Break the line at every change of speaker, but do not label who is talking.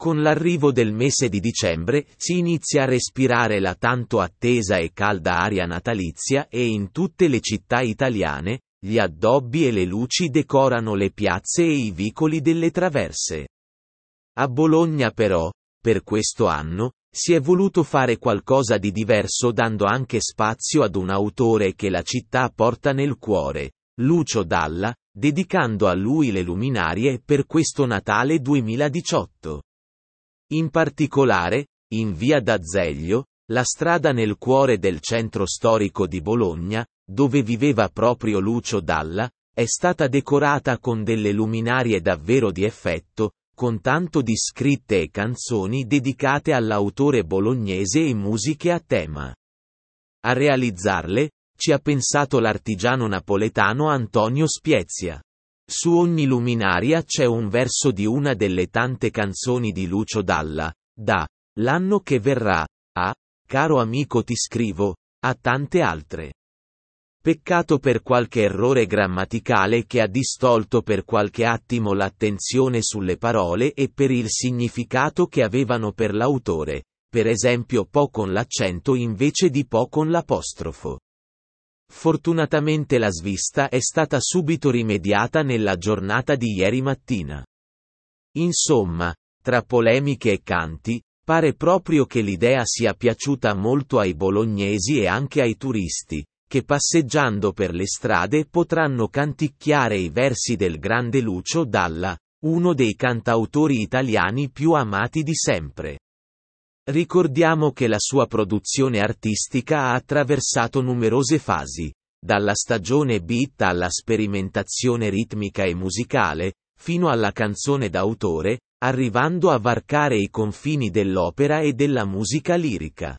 Con l'arrivo del mese di dicembre si inizia a respirare la tanto attesa e calda aria natalizia e in tutte le città italiane, gli addobbi e le luci decorano le piazze e i vicoli delle traverse. A Bologna però, per questo anno, si è voluto fare qualcosa di diverso dando anche spazio ad un autore che la città porta nel cuore, Lucio Dalla, dedicando a lui le luminarie per questo Natale 2018. In particolare, in via d'Azeglio, la strada nel cuore del centro storico di Bologna, dove viveva proprio Lucio Dalla, è stata decorata con delle luminarie davvero di effetto, con tanto di scritte e canzoni dedicate all'autore bolognese e musiche a tema. A realizzarle, ci ha pensato l'artigiano napoletano Antonio Spiezia. Su ogni luminaria c'è un verso di una delle tante canzoni di Lucio Dalla, da L'anno che verrà, a Caro amico ti scrivo, a tante altre. Peccato per qualche errore grammaticale che ha distolto per qualche attimo l'attenzione sulle parole e per il significato che avevano per l'autore, per esempio po con l'accento invece di po con l'apostrofo. Fortunatamente la svista è stata subito rimediata nella giornata di ieri mattina. Insomma, tra polemiche e canti, pare proprio che l'idea sia piaciuta molto ai bolognesi e anche ai turisti, che passeggiando per le strade potranno canticchiare i versi del grande Lucio Dalla, uno dei cantautori italiani più amati di sempre. Ricordiamo che la sua produzione artistica ha attraversato numerose fasi, dalla stagione beat alla sperimentazione ritmica e musicale, fino alla canzone d'autore, arrivando a varcare i confini dell'opera e della musica lirica.